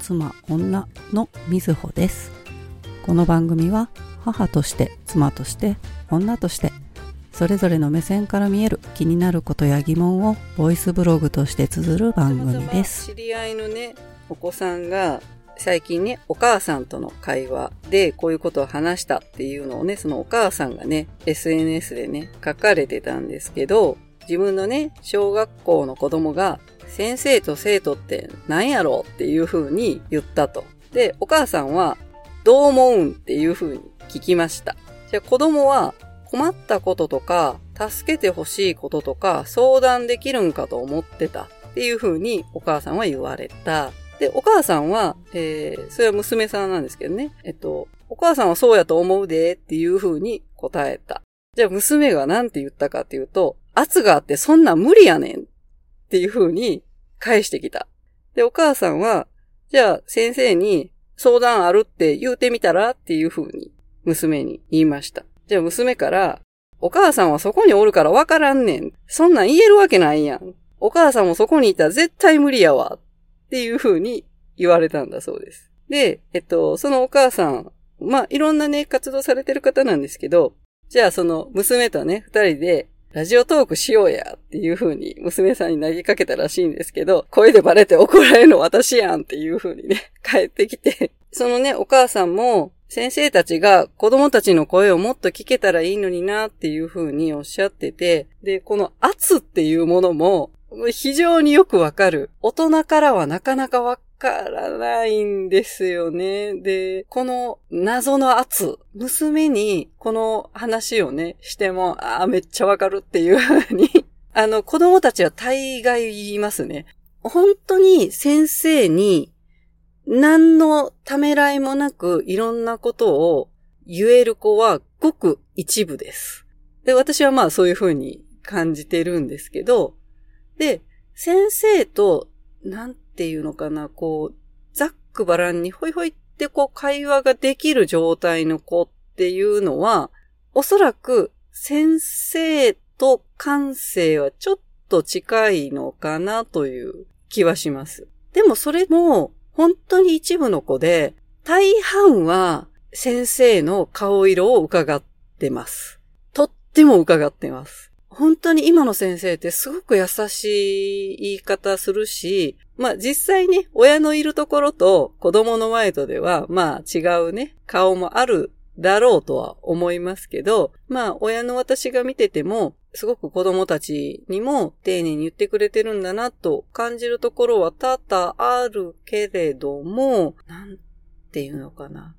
妻、女のみずほです。この番組は母として、妻として、女として、それぞれの目線から見える気になることや疑問をボイスブログとして綴る番組です。知り合いのね、お子さんが、最近ね、お母さんとの会話でこういうことを話したっていうのをね、そのお母さんがね、SNS でね、書かれてたんですけど、自分のね、小学校の子供が、先生と生徒って何やろうっていう風に言ったと。で、お母さんは、どう思うんっていう風に聞きました。じゃあ子供は、困ったこととか、助けてほしいこととか、相談できるんかと思ってたっていう風にお母さんは言われた。で、お母さんは、えー、それは娘さんなんですけどね。えっと、お母さんはそうやと思うでっていう風に答えた。じゃあ娘が何て言ったかっていうと、圧があってそんな無理やねんっていう風に返してきた。で、お母さんは、じゃあ先生に相談あるって言うてみたら？っていう風に娘に言いました。じゃあ娘から、お母さんはそこにおるからわからんねん。そんなん言えるわけないやん。お母さんもそこにいたら絶対無理やわ。っていう風に言われたんだそうです。で、えっと、そのお母さん、まあ、いろんなね、活動されてる方なんですけど、じゃあその娘とね、二人で、ラジオトークしようやっていう風に娘さんに投げかけたらしいんですけど、声でバレて怒られるの私やんっていう風にね、帰ってきて、そのね、お母さんも、先生たちが子供たちの声をもっと聞けたらいいのになっていう風におっしゃってて、で、この圧っていうものも非常によくわかる。大人からはなかなかわからないんですよね。で、この謎の圧、娘にこの話をね、しても、ああ、めっちゃわかるっていう風 に、あの、子供たちは大概言いますね。本当に先生に何のためらいもなくいろんなことを言える子はごく一部です。で、私はまあそういう風に感じてるんですけど、で、先生と、なんていうのかな、こう、ざっくばらんにほいほいってこう会話ができる状態の子っていうのは、おそらく先生と感性はちょっと近いのかなという気はします。でもそれも本当に一部の子で、大半は先生の顔色を伺ってます。とっても伺ってます。本当に今の先生ってすごく優しい言い方するし、まあ実際ね、親のいるところと子供の前とでは、まあ違うね、顔もあるだろうとは思いますけど、まあ親の私が見てても、すごく子供たちにも丁寧に言ってくれてるんだなと感じるところは多々あるけれども、なんていうのかな。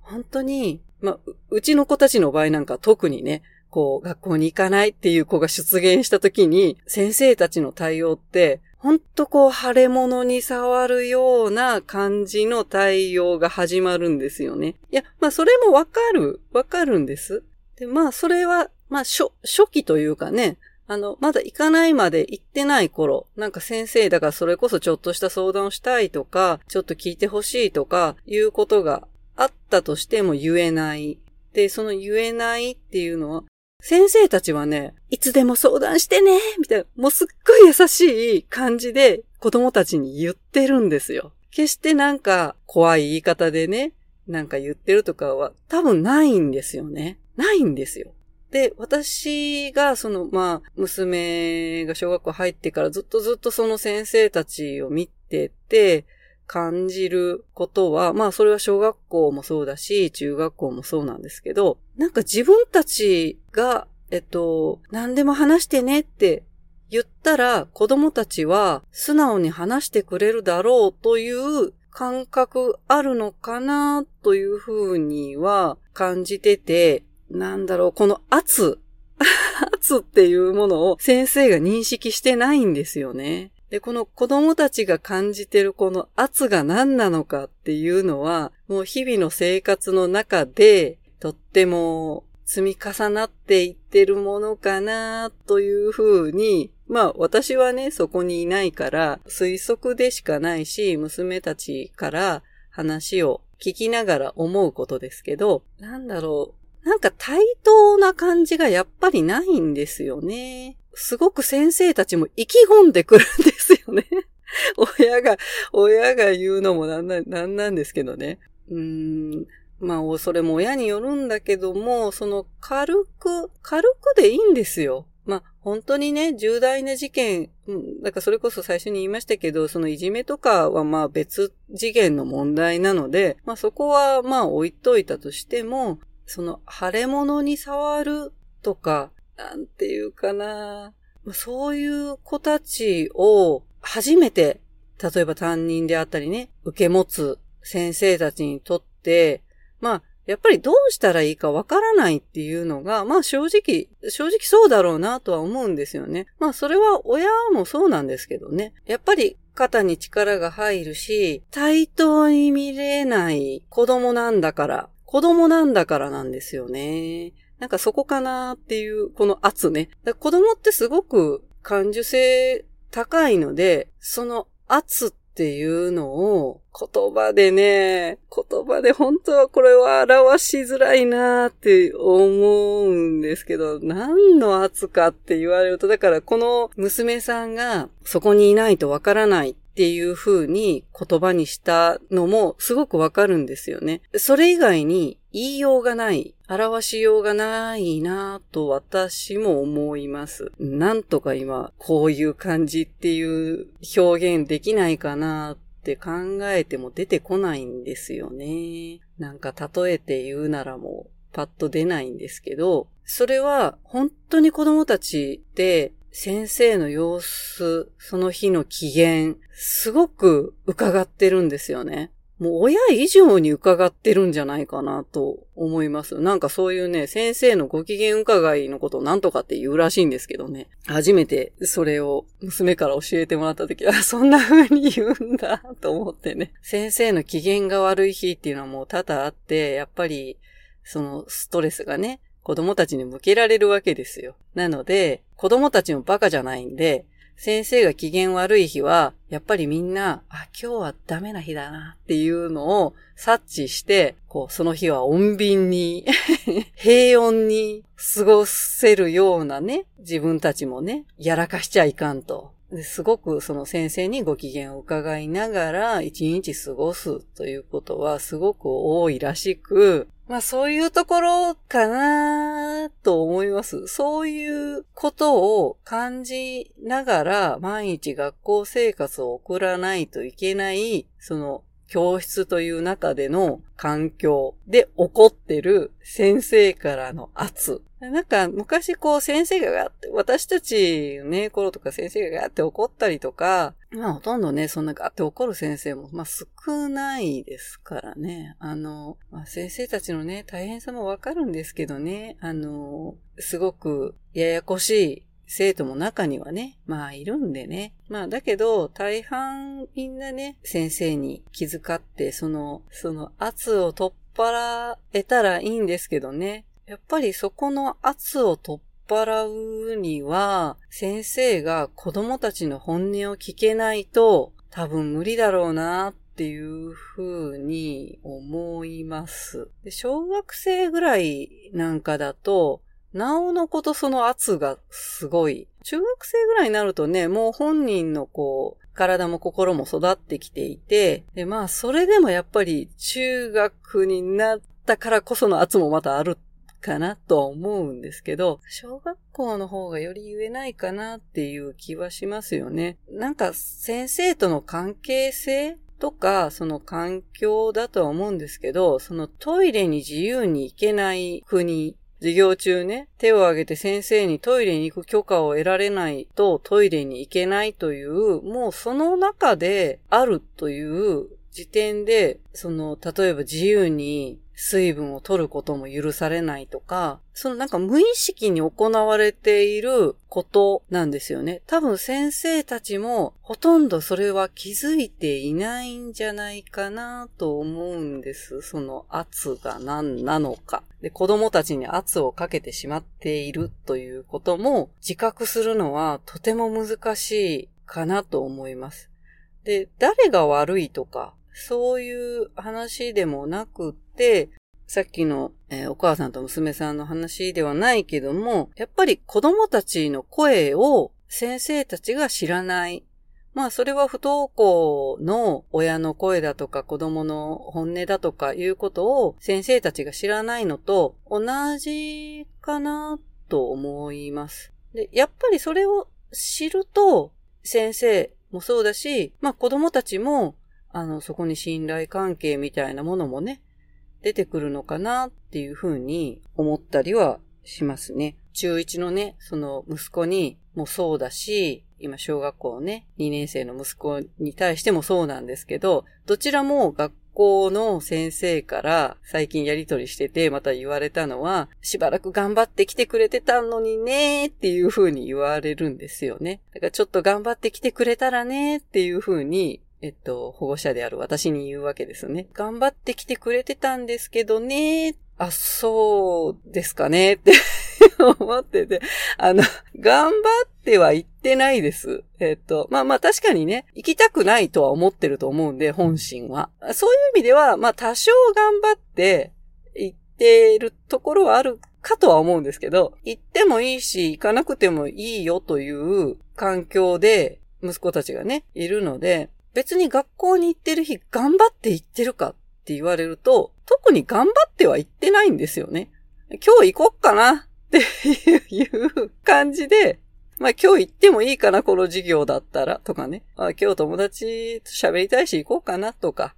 本当に、まあ、ううちの子たちの場合なんか特にね、こう、学校に行かないっていう子が出現した時に、先生たちの対応って、ほんとこう、腫れ物に触るような感じの対応が始まるんですよね。いや、まあ、それもわかる、わかるんです。で、まあ、それは、まあ、初、初期というかね、あの、まだ行かないまで行ってない頃、なんか先生だからそれこそちょっとした相談をしたいとか、ちょっと聞いてほしいとか、いうことがあったとしても言えない。で、その言えないっていうのは、先生たちはね、いつでも相談してねみたいな、もうすっごい優しい感じで子供たちに言ってるんですよ。決してなんか怖い言い方でね、なんか言ってるとかは多分ないんですよね。ないんですよ。で、私がその、まあ、娘が小学校入ってからずっとずっとその先生たちを見てて、感じることは、まあそれは小学校もそうだし、中学校もそうなんですけど、なんか自分たちが、えっと、何でも話してねって言ったら、子供たちは素直に話してくれるだろうという感覚あるのかなというふうには感じてて、なんだろう、この圧、圧っていうものを先生が認識してないんですよね。で、この子供たちが感じてるこの圧が何なのかっていうのは、もう日々の生活の中で、とっても積み重なっていってるものかなというふうに、まあ私はね、そこにいないから推測でしかないし、娘たちから話を聞きながら思うことですけど、なんだろう、なんか対等な感じがやっぱりないんですよね。すごく先生たちも意気込んでくるんですよね。親が、親が言うのもなんな、なんなんですけどね。うーん。まあ、それも親によるんだけども、その軽く、軽くでいいんですよ。まあ、本当にね、重大な事件、うん、だからそれこそ最初に言いましたけど、そのいじめとかはまあ別次元の問題なので、まあそこはまあ置いといたとしても、その腫れ物に触るとか、なんていうかな、そういう子たちを初めて、例えば担任であったりね、受け持つ先生たちにとって、まあ、やっぱりどうしたらいいかわからないっていうのが、まあ正直、正直そうだろうなとは思うんですよね。まあそれは親もそうなんですけどね。やっぱり肩に力が入るし、対等に見れない子供なんだから、子供なんだからなんですよね。なんかそこかなっていう、この圧ね。子供ってすごく感受性高いので、その圧っていうのを言葉でね、言葉で本当はこれは表しづらいなって思うんですけど、何の圧かって言われると、だからこの娘さんがそこにいないとわからないっていう風に言葉にしたのもすごくわかるんですよね。それ以外に言いようがない、表しようがないなぁと私も思います。なんとか今、こういう感じっていう表現できないかなって考えても出てこないんですよね。なんか例えて言うならもうパッと出ないんですけど、それは本当に子供たちって先生の様子、その日の機嫌、すごく伺ってるんですよね。もう親以上に伺ってるんじゃないかなと思います。なんかそういうね、先生のご機嫌伺いのことを何とかって言うらしいんですけどね。初めてそれを娘から教えてもらった時は、そんな風に言うんだと思ってね。先生の機嫌が悪い日っていうのはもう多々あって、やっぱりそのストレスがね、子供たちに向けられるわけですよ。なので、子供たちもバカじゃないんで、先生が機嫌悪い日は、やっぱりみんな、あ、今日はダメな日だなっていうのを察知して、こう、その日は穏便に 平穏に過ごせるようなね、自分たちもね、やらかしちゃいかんと。すごくその先生にご機嫌を伺いながら一日過ごすということはすごく多いらしく、まあそういうところかなと思います。そういうことを感じながら毎日学校生活を送らないといけない、その教室という中での環境で起こってる先生からの圧。なんか昔こう先生がガって、私たちね、頃とか先生がガって怒ったりとか、まあほとんどね、そんなガって怒る先生も、まあ少ないですからね。あの、まあ、先生たちのね、大変さもわかるんですけどね、あの、すごくややこしい生徒も中にはね、まあいるんでね。まあだけど、大半みんなね、先生に気遣って、その、その圧を取っ払えたらいいんですけどね。やっぱりそこの圧を取っ払うには、先生が子供たちの本音を聞けないと、多分無理だろうなっていうふうに思います。で小学生ぐらいなんかだと、なおのことその圧がすごい。中学生ぐらいになるとね、もう本人のこう、体も心も育ってきていて、で、まあ、それでもやっぱり中学になったからこその圧もまたあるかなとは思うんですけど、小学校の方がより言えないかなっていう気はしますよね。なんか先生との関係性とか、その環境だとは思うんですけど、そのトイレに自由に行けない国授業中ね、手を挙げて先生にトイレに行く許可を得られないとトイレに行けないという、もうその中であるという時点で、その、例えば自由に水分を取ることも許されないとか、そのなんか無意識に行われていることなんですよね。多分先生たちもほとんどそれは気づいていないんじゃないかなと思うんです。その圧が何なのか。で、子供たちに圧をかけてしまっているということも自覚するのはとても難しいかなと思います。で、誰が悪いとか、そういう話でもなくって、さっきの、えー、お母さんと娘さんの話ではないけども、やっぱり子供たちの声を先生たちが知らない。まあそれは不登校の親の声だとか子供の本音だとかいうことを先生たちが知らないのと同じかなと思います。で、やっぱりそれを知ると先生もそうだし、まあ子供たちもあのそこに信頼関係みたいなものもね、出てくるのかなっていうふうに思ったりはしますね。中1のね、その息子にもそうだし、今小学校ね、2年生の息子に対してもそうなんですけど、どちらも学校の先生から最近やりとりしてて、また言われたのは、しばらく頑張ってきてくれてたのにねっていう風に言われるんですよね。だからちょっと頑張ってきてくれたらねっていう風にえっと、保護者である私に言うわけですね。頑張ってきてくれてたんですけどね。あ、そうですかねって思ってて、あの、頑張っては言ってないです。えっと、まあまあ確かにね、行きたくないとは思ってると思うんで、本心は。そういう意味では、まあ多少頑張って行ってるところはあるかとは思うんですけど、行ってもいいし、行かなくてもいいよという環境で息子たちがね、いるので、別に学校に行ってる日頑張って行ってるかって言われると、特に頑張っては行ってないんですよね。今日行こっかなっていう感じで、まあ今日行ってもいいかな、この授業だったら、とかね。あ今日友達と喋りたいし行こうかな、とか。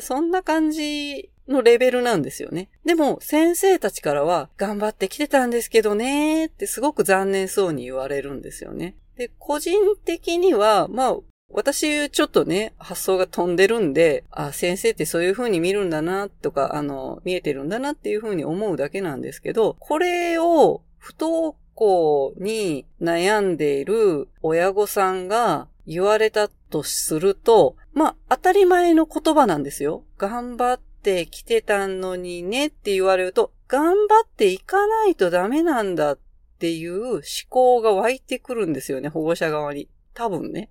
そんな感じのレベルなんですよね。でも、先生たちからは、頑張ってきてたんですけどねってすごく残念そうに言われるんですよね。で、個人的には、まあ、私、ちょっとね、発想が飛んでるんで、あ、先生ってそういう風に見るんだな、とか、あの、見えてるんだなっていう風に思うだけなんですけど、これを不登校に悩んでいる親御さんが言われたとすると、まあ、当たり前の言葉なんですよ。頑張ってきてたのにねって言われると、頑張っていかないとダメなんだっていう思考が湧いてくるんですよね、保護者側に。多分ね。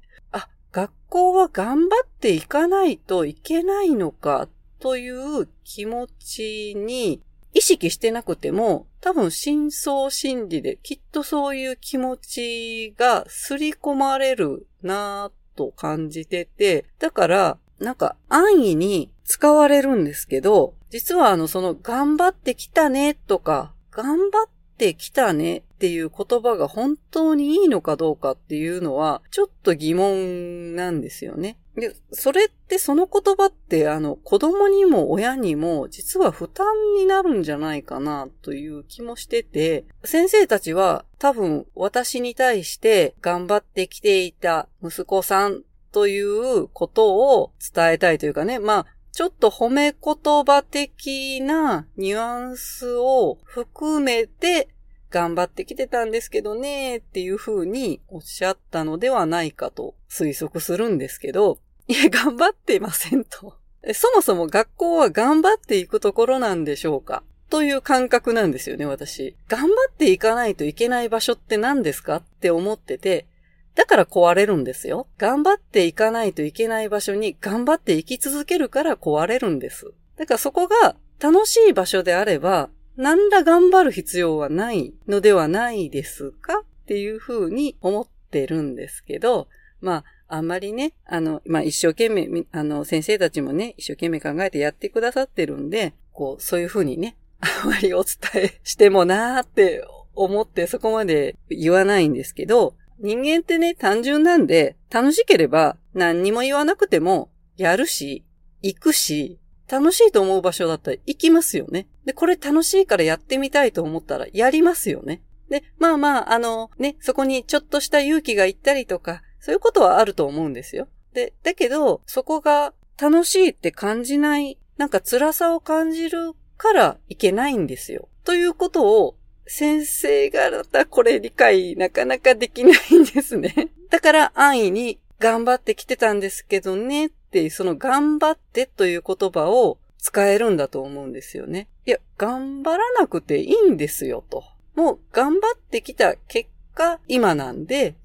学校は頑張っていかないといけないのかという気持ちに意識してなくても、多分深層心理できっとそういう気持ちがすり込まれるなぁと感じてて、だからなんか安易に使われるんですけど、実はあのその頑張ってきたねとか、頑張ってきたねっていう言葉が本当にいいのかどうかっていうのは、ちょっと疑問なんですよね。で、それってその言葉ってあの子供にも親にも実は負担になるんじゃないかなという気もしてて、先生たちは多分私に対して頑張ってきていた息子さんということを伝えたいというかね、まあちょっと褒め言葉的なニュアンスを含めて頑張ってきてたんですけどねっていう風におっしゃったのではないかと推測するんですけど、いや、頑張っていませんと。そもそも学校は頑張っていくところなんでしょうか？という感覚なんですよね、私。頑張っていかないといけない場所って何ですかって思ってて、だから壊れるんですよ。頑張っていかないといけない場所に頑張って生き続けるから壊れるんです。だからそこが楽しい場所であれば、何ら頑張る必要はないのではないですか？っていうふうに思ってるんですけど、まあ、あんまりね、あの、まあ、一生懸命、あの、先生たちもね、一生懸命考えてやってくださってるんで、こう、そういうふうにね、あんまりお伝えしてもなーって思ってそこまで言わないんですけど、人間ってね、単純なんで、楽しければ何にも言わなくてもやるし、行くし、楽しいと思う場所だったら行きますよね。で、これ楽しいからやってみたいと思ったらやりますよね。で、まあまあ、あの、ね、そこにちょっとした勇気がいったりとか、そういうことはあると思うんですよ。で、だけど、そこが楽しいって感じない、なんか辛さを感じるからいけないんですよ。ということを先生がだったこれ理解なかなかできないんですね。だから安易に頑張ってきてたんですけどねっていう、その頑張ってという言葉を使えるんだと思うんですよね。いや、頑張らなくていいんですよと。もう頑張ってきた結果、今なんで、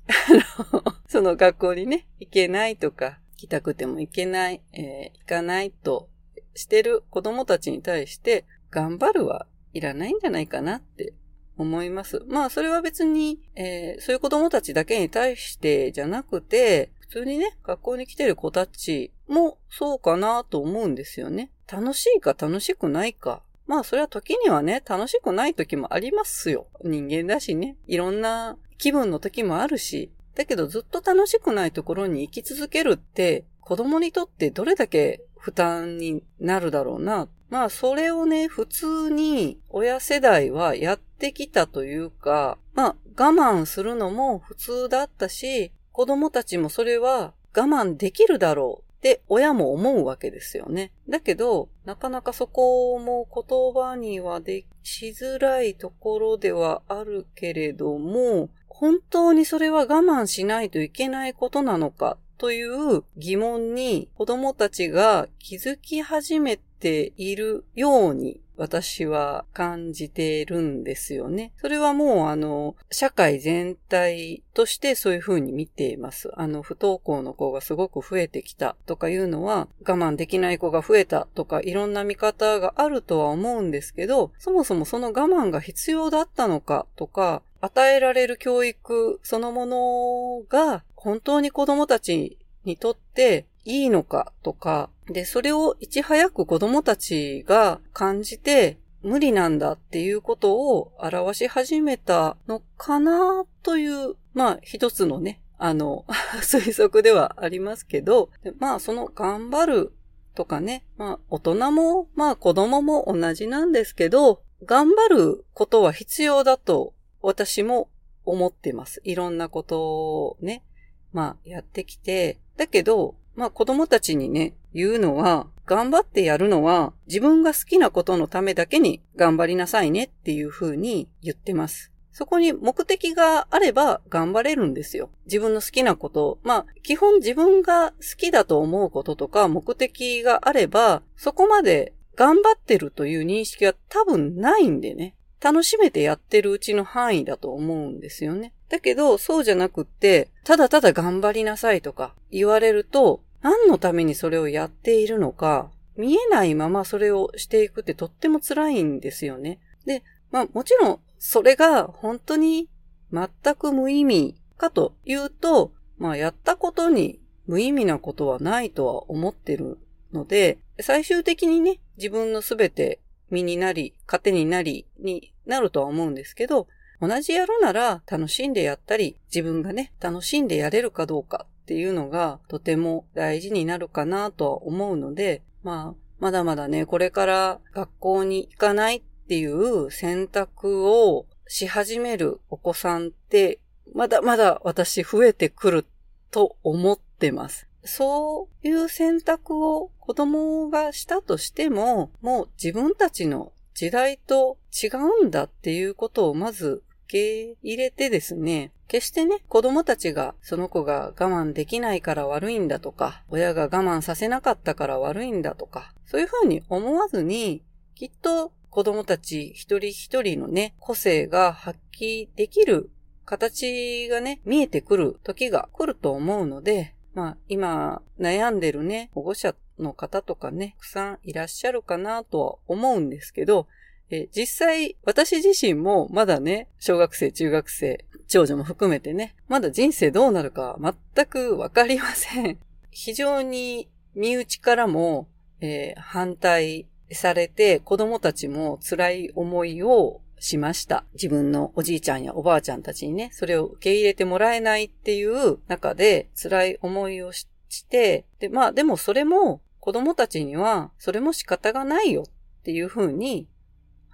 その学校にね、行けないとか、行きたくても行けない、えー、行かないとしてる子供たちに対して、頑張るはいらないんじゃないかなって思います。まあ、それは別に、えー、そういう子供たちだけに対してじゃなくて、普通にね、学校に来てる子たちもそうかなと思うんですよね。楽しいか楽しくないか。まあそれは時にはね、楽しくない時もありますよ。人間だしね。いろんな気分の時もあるし。だけどずっと楽しくないところに生き続けるって、子供にとってどれだけ負担になるだろうな。まあそれをね、普通に親世代はやってきたというか、まあ我慢するのも普通だったし、子供たちもそれは我慢できるだろうって親も思うわけですよね。だけど、なかなかそこも言葉にはでしづらいところではあるけれども、本当にそれは我慢しないといけないことなのかという疑問に子供たちが気づき始めているように私は感じているんですよね。それはもうあの、社会全体としてそういうふうに見ています。あの、不登校の子がすごく増えてきたとかいうのは、我慢できない子が増えたとかいろんな見方があるとは思うんですけど、そもそもその我慢が必要だったのかとか、与えられる教育そのものが本当に子供たちにとっていいのかとか、で、それをいち早く子供たちが感じて、無理なんだっていうことを表し始めたのかなという、まあ一つのね、あの、推測ではありますけど、まあその頑張るとかね、まあ大人も、まあ子供も同じなんですけど、頑張ることは必要だと私も思ってます。いろんなことをね、まあやってきて、だけど、まあ子供たちにね、言うのは、頑張ってやるのは自分が好きなことのためだけに頑張りなさいねっていう風に言ってます。そこに目的があれば頑張れるんですよ。自分の好きなこと。まあ、基本自分が好きだと思うこととか目的があれば、そこまで頑張ってるという認識は多分ないんでね。楽しめてやってるうちの範囲だと思うんですよね。だけど、そうじゃなくって、ただただ頑張りなさいとか言われると、何のためにそれをやっているのか、見えないままそれをしていくってとっても辛いんですよね。で、まあもちろん、それが本当に全く無意味かというと、まあやったことに無意味なことはないとは思ってるので、最終的にね、自分のすべて身になり、糧になりになるとは思うんですけど、同じやるなら楽しんでやったり、自分がね、楽しんでやれるかどうかっていうのがとても大事になるかなとは思うので、まあ、まだまだね、これから学校に行かないっていう選択をし始めるお子さんって、まだまだ私増えてくると思ってます。そういう選択を子供がしたとしても、もう自分たちの時代と違うんだっていうことをまず受け入れてですね、決してね、子供たちがその子が我慢できないから悪いんだとか、親が我慢させなかったから悪いんだとか、そういうふうに思わずに、きっと子供たち一人一人のね、個性が発揮できる形がね、見えてくる時が来ると思うので、まあ今悩んでるね、保護者の方とかね、たくさんいらっしゃるかなとは思うんですけど、え実際、私自身もまだね、小学生、中学生、長女も含めてね、まだ人生どうなるか全くわかりません。非常に身内からも、えー、反対されて、子供たちも辛い思いをしました。自分のおじいちゃんやおばあちゃんたちにね、それを受け入れてもらえないっていう中で辛い思いをして、で、まあでもそれも子供たちにはそれも仕方がないよっていうふうに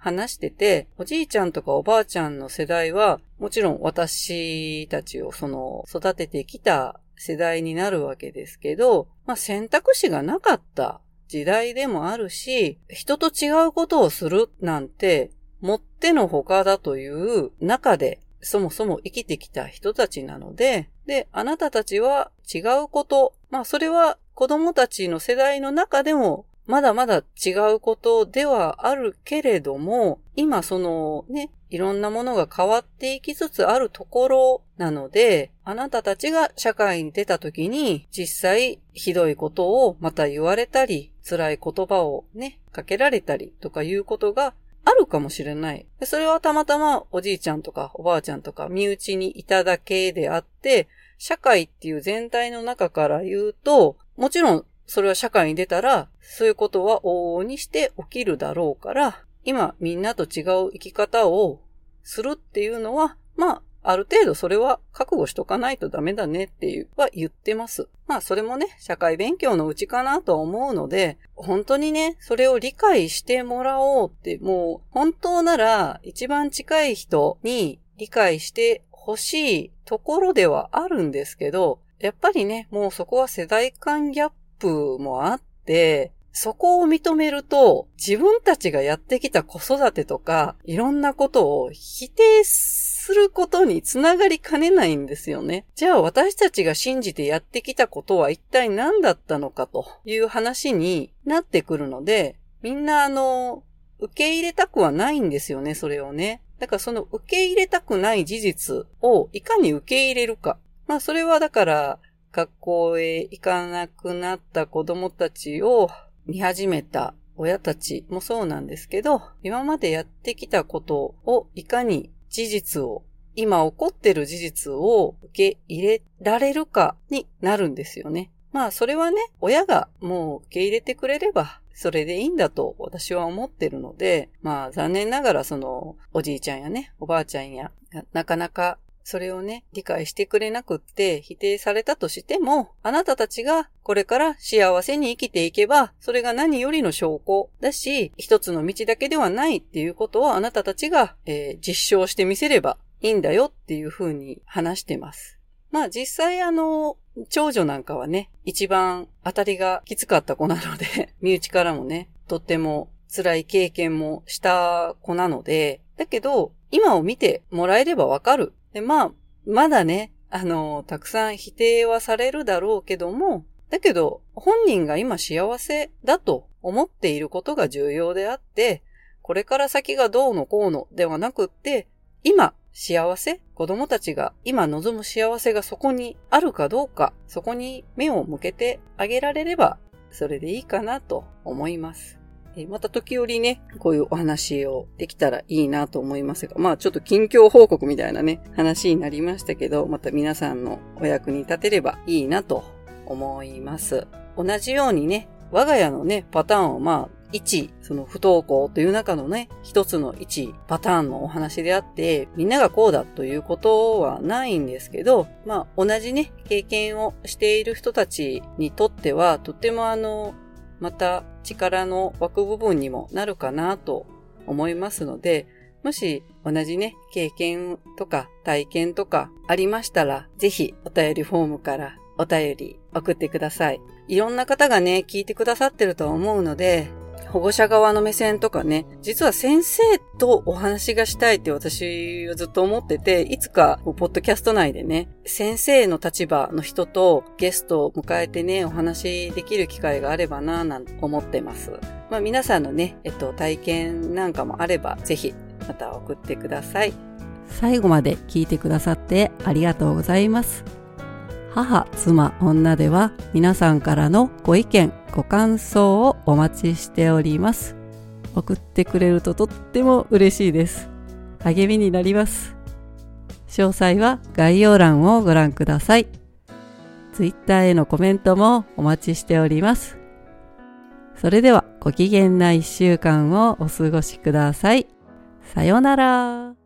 話してて、おじいちゃんとかおばあちゃんの世代は、もちろん私たちをその育ててきた世代になるわけですけど、まあ選択肢がなかった時代でもあるし、人と違うことをするなんてもってのほかだという中で、そもそも生きてきた人たちなので、で、あなたたちは違うこと、まあそれは子供たちの世代の中でもまだまだ違うことではあるけれども、今そのね、いろんなものが変わっていきつつあるところなので、あなたたちが社会に出た時に実際ひどいことをまた言われたり、辛い言葉をね、かけられたりとかいうことがあるかもしれない。それはたまたまおじいちゃんとかおばあちゃんとか身内にいただけであって、社会っていう全体の中から言うと、もちろんそれは社会に出たら、そういうことは往々にして起きるだろうから、今みんなと違う生き方をするっていうのは、まあ、ある程度それは覚悟しとかないとダメだねっていうは言ってます。まあそれもね、社会勉強のうちかなと思うので、本当にね、それを理解してもらおうって、もう本当なら一番近い人に理解してほしいところではあるんですけど、やっぱりね、もうそこは世代間ギャップもあって、そこを認めると、自分たちがやってきた子育てとか、いろんなことを否定することにつながりかねないんですよね。じゃあ私たちが信じてやってきたことは一体何だったのかという話になってくるので、みんなあの、受け入れたくはないんですよね、それをね。だからその受け入れたくない事実をいかに受け入れるか。まあそれはだから学校へ行かなくなった子供たちを見始めた親たちもそうなんですけど、今までやってきたことをいかに事実を、今起こってる事実を受け入れられるかになるんですよね。まあそれはね、親がもう受け入れてくれればそれでいいんだと私は思ってるので、まあ残念ながらそのおじいちゃんやね、おばあちゃんや、なかなかそれをね、理解してくれなくって否定されたとしても、あなたたちがこれから幸せに生きていけば、それが何よりの証拠だし、一つの道だけではないっていうことをあなたたちが、えー、実証してみせればいいんだよっていうふうに話してます。まあ実際あの、長女なんかはね、一番当たりがきつかった子なので、身内からもね、とっても辛い経験もした子なので、だけど、今を見てもらえればわかるで、まあ、まだね、あの、たくさん否定はされるだろうけども、だけど、本人が今幸せだと思っていることが重要であって、これから先がどうのこうのではなくって、今、幸せ子供たちが今望む幸せがそこにあるかどうか、そこに目を向けてあげられれば、それでいいかなと思います。また時折ね、こういうお話をできたらいいなと思いますが、まあちょっと近況報告みたいなね、話になりましたけど、また皆さんのお役に立てればいいなと思います。同じようにね、我が家のね、パターンをまあ、一、その不登校という中のね、一つの一パターンのお話であって、みんながこうだということはないんですけど、まあ同じね、経験をしている人たちにとっては、とてもあの、また力の枠部分にもなるかなと思いますので、もし同じね、経験とか体験とかありましたら、ぜひお便りフォームからお便り送ってください。いろんな方がね、聞いてくださってると思うので、保護者側の目線とかね、実は先生とお話がしたいって私はずっと思ってて、いつか、ポッドキャスト内でね、先生の立場の人とゲストを迎えてね、お話できる機会があればなぁなんて思ってます。まあ皆さんのね、えっと、体験なんかもあれば、ぜひ、また送ってください。最後まで聞いてくださってありがとうございます。母、妻、女では皆さんからのご意見、ご感想をお待ちしております。送ってくれるととっても嬉しいです。励みになります。詳細は概要欄をご覧ください。Twitter へのコメントもお待ちしております。それではご機嫌な一週間をお過ごしください。さようなら。